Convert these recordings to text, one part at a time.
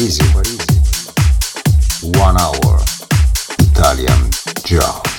Parisi. One hour Italian job.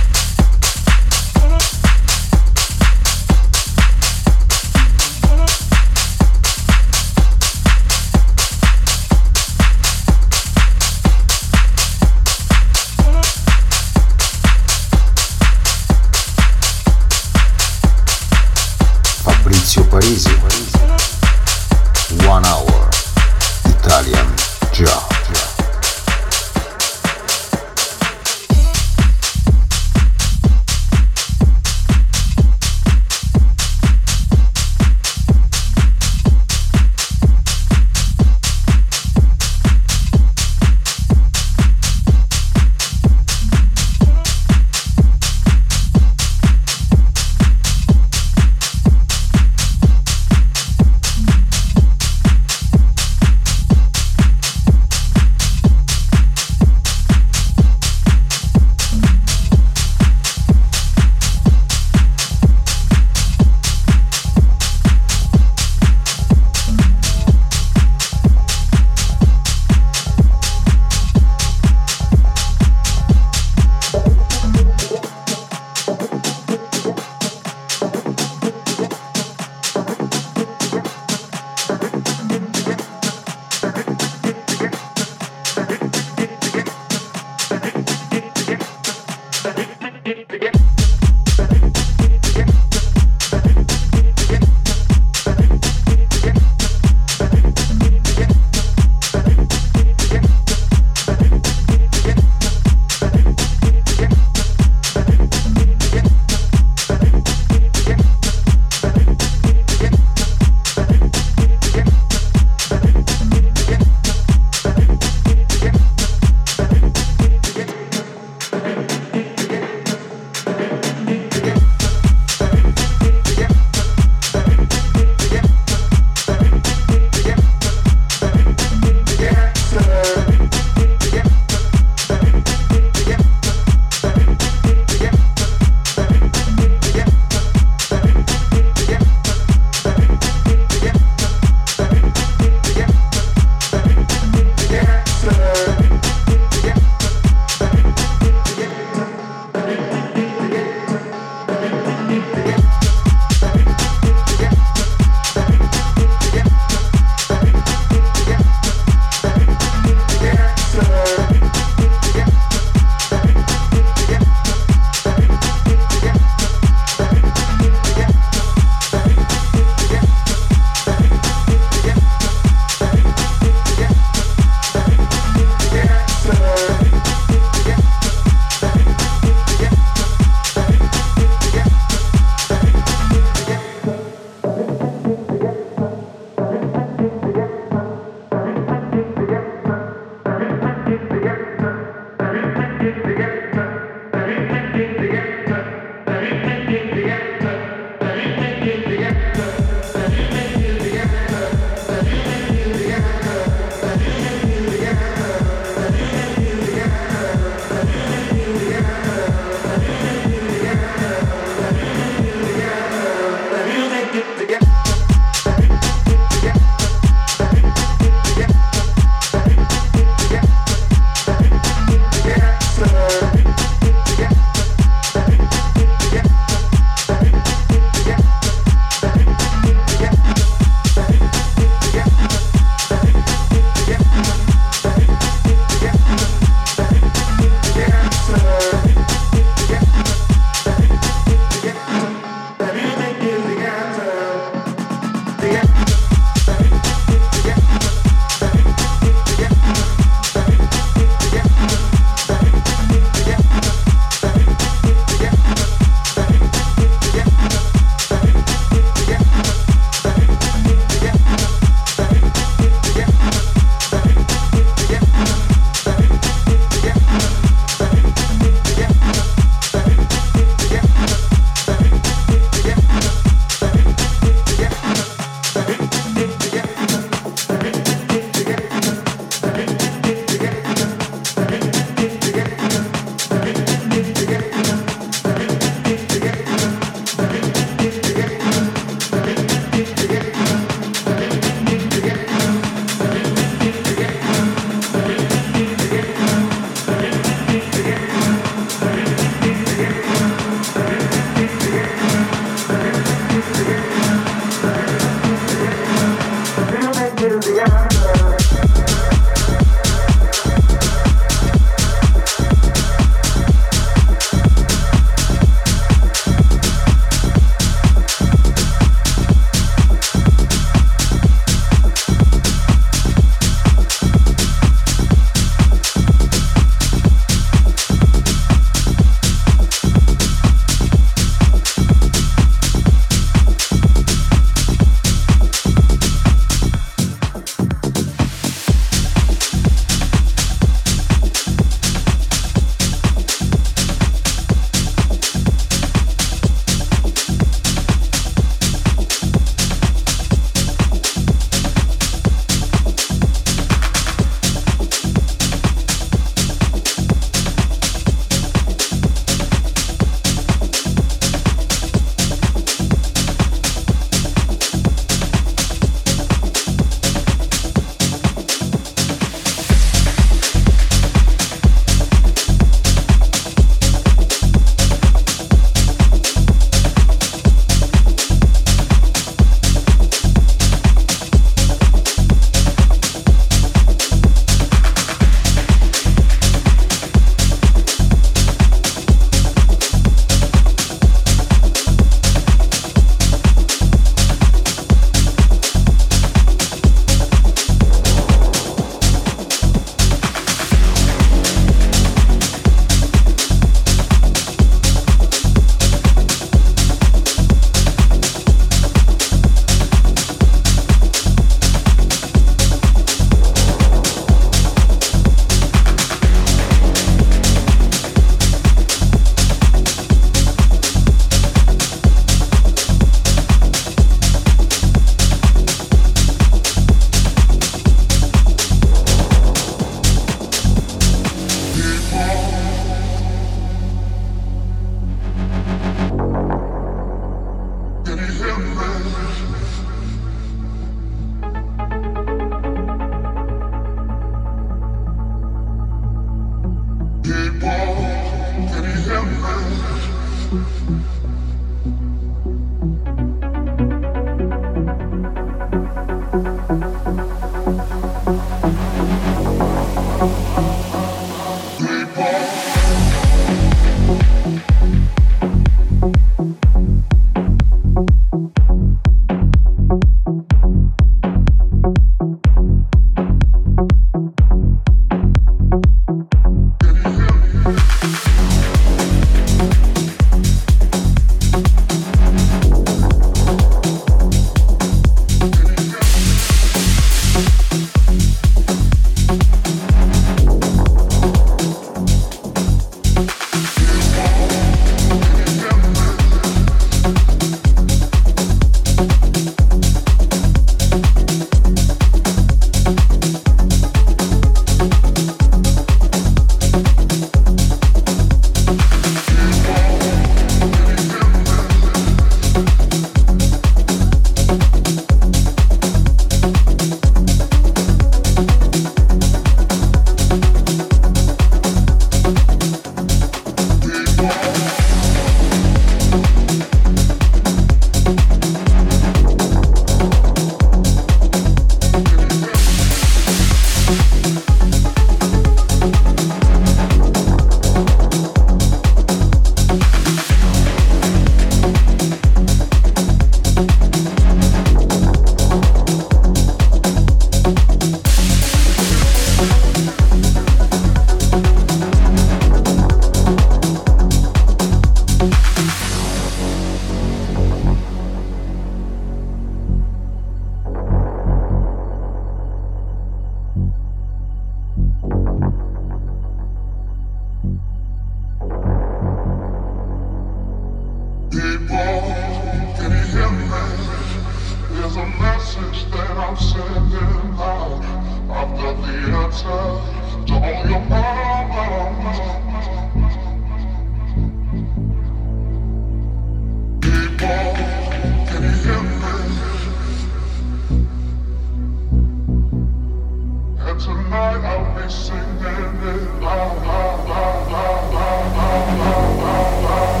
tonight I'll be singing it loud, loud, loud, loud, loud, loud, loud, loud.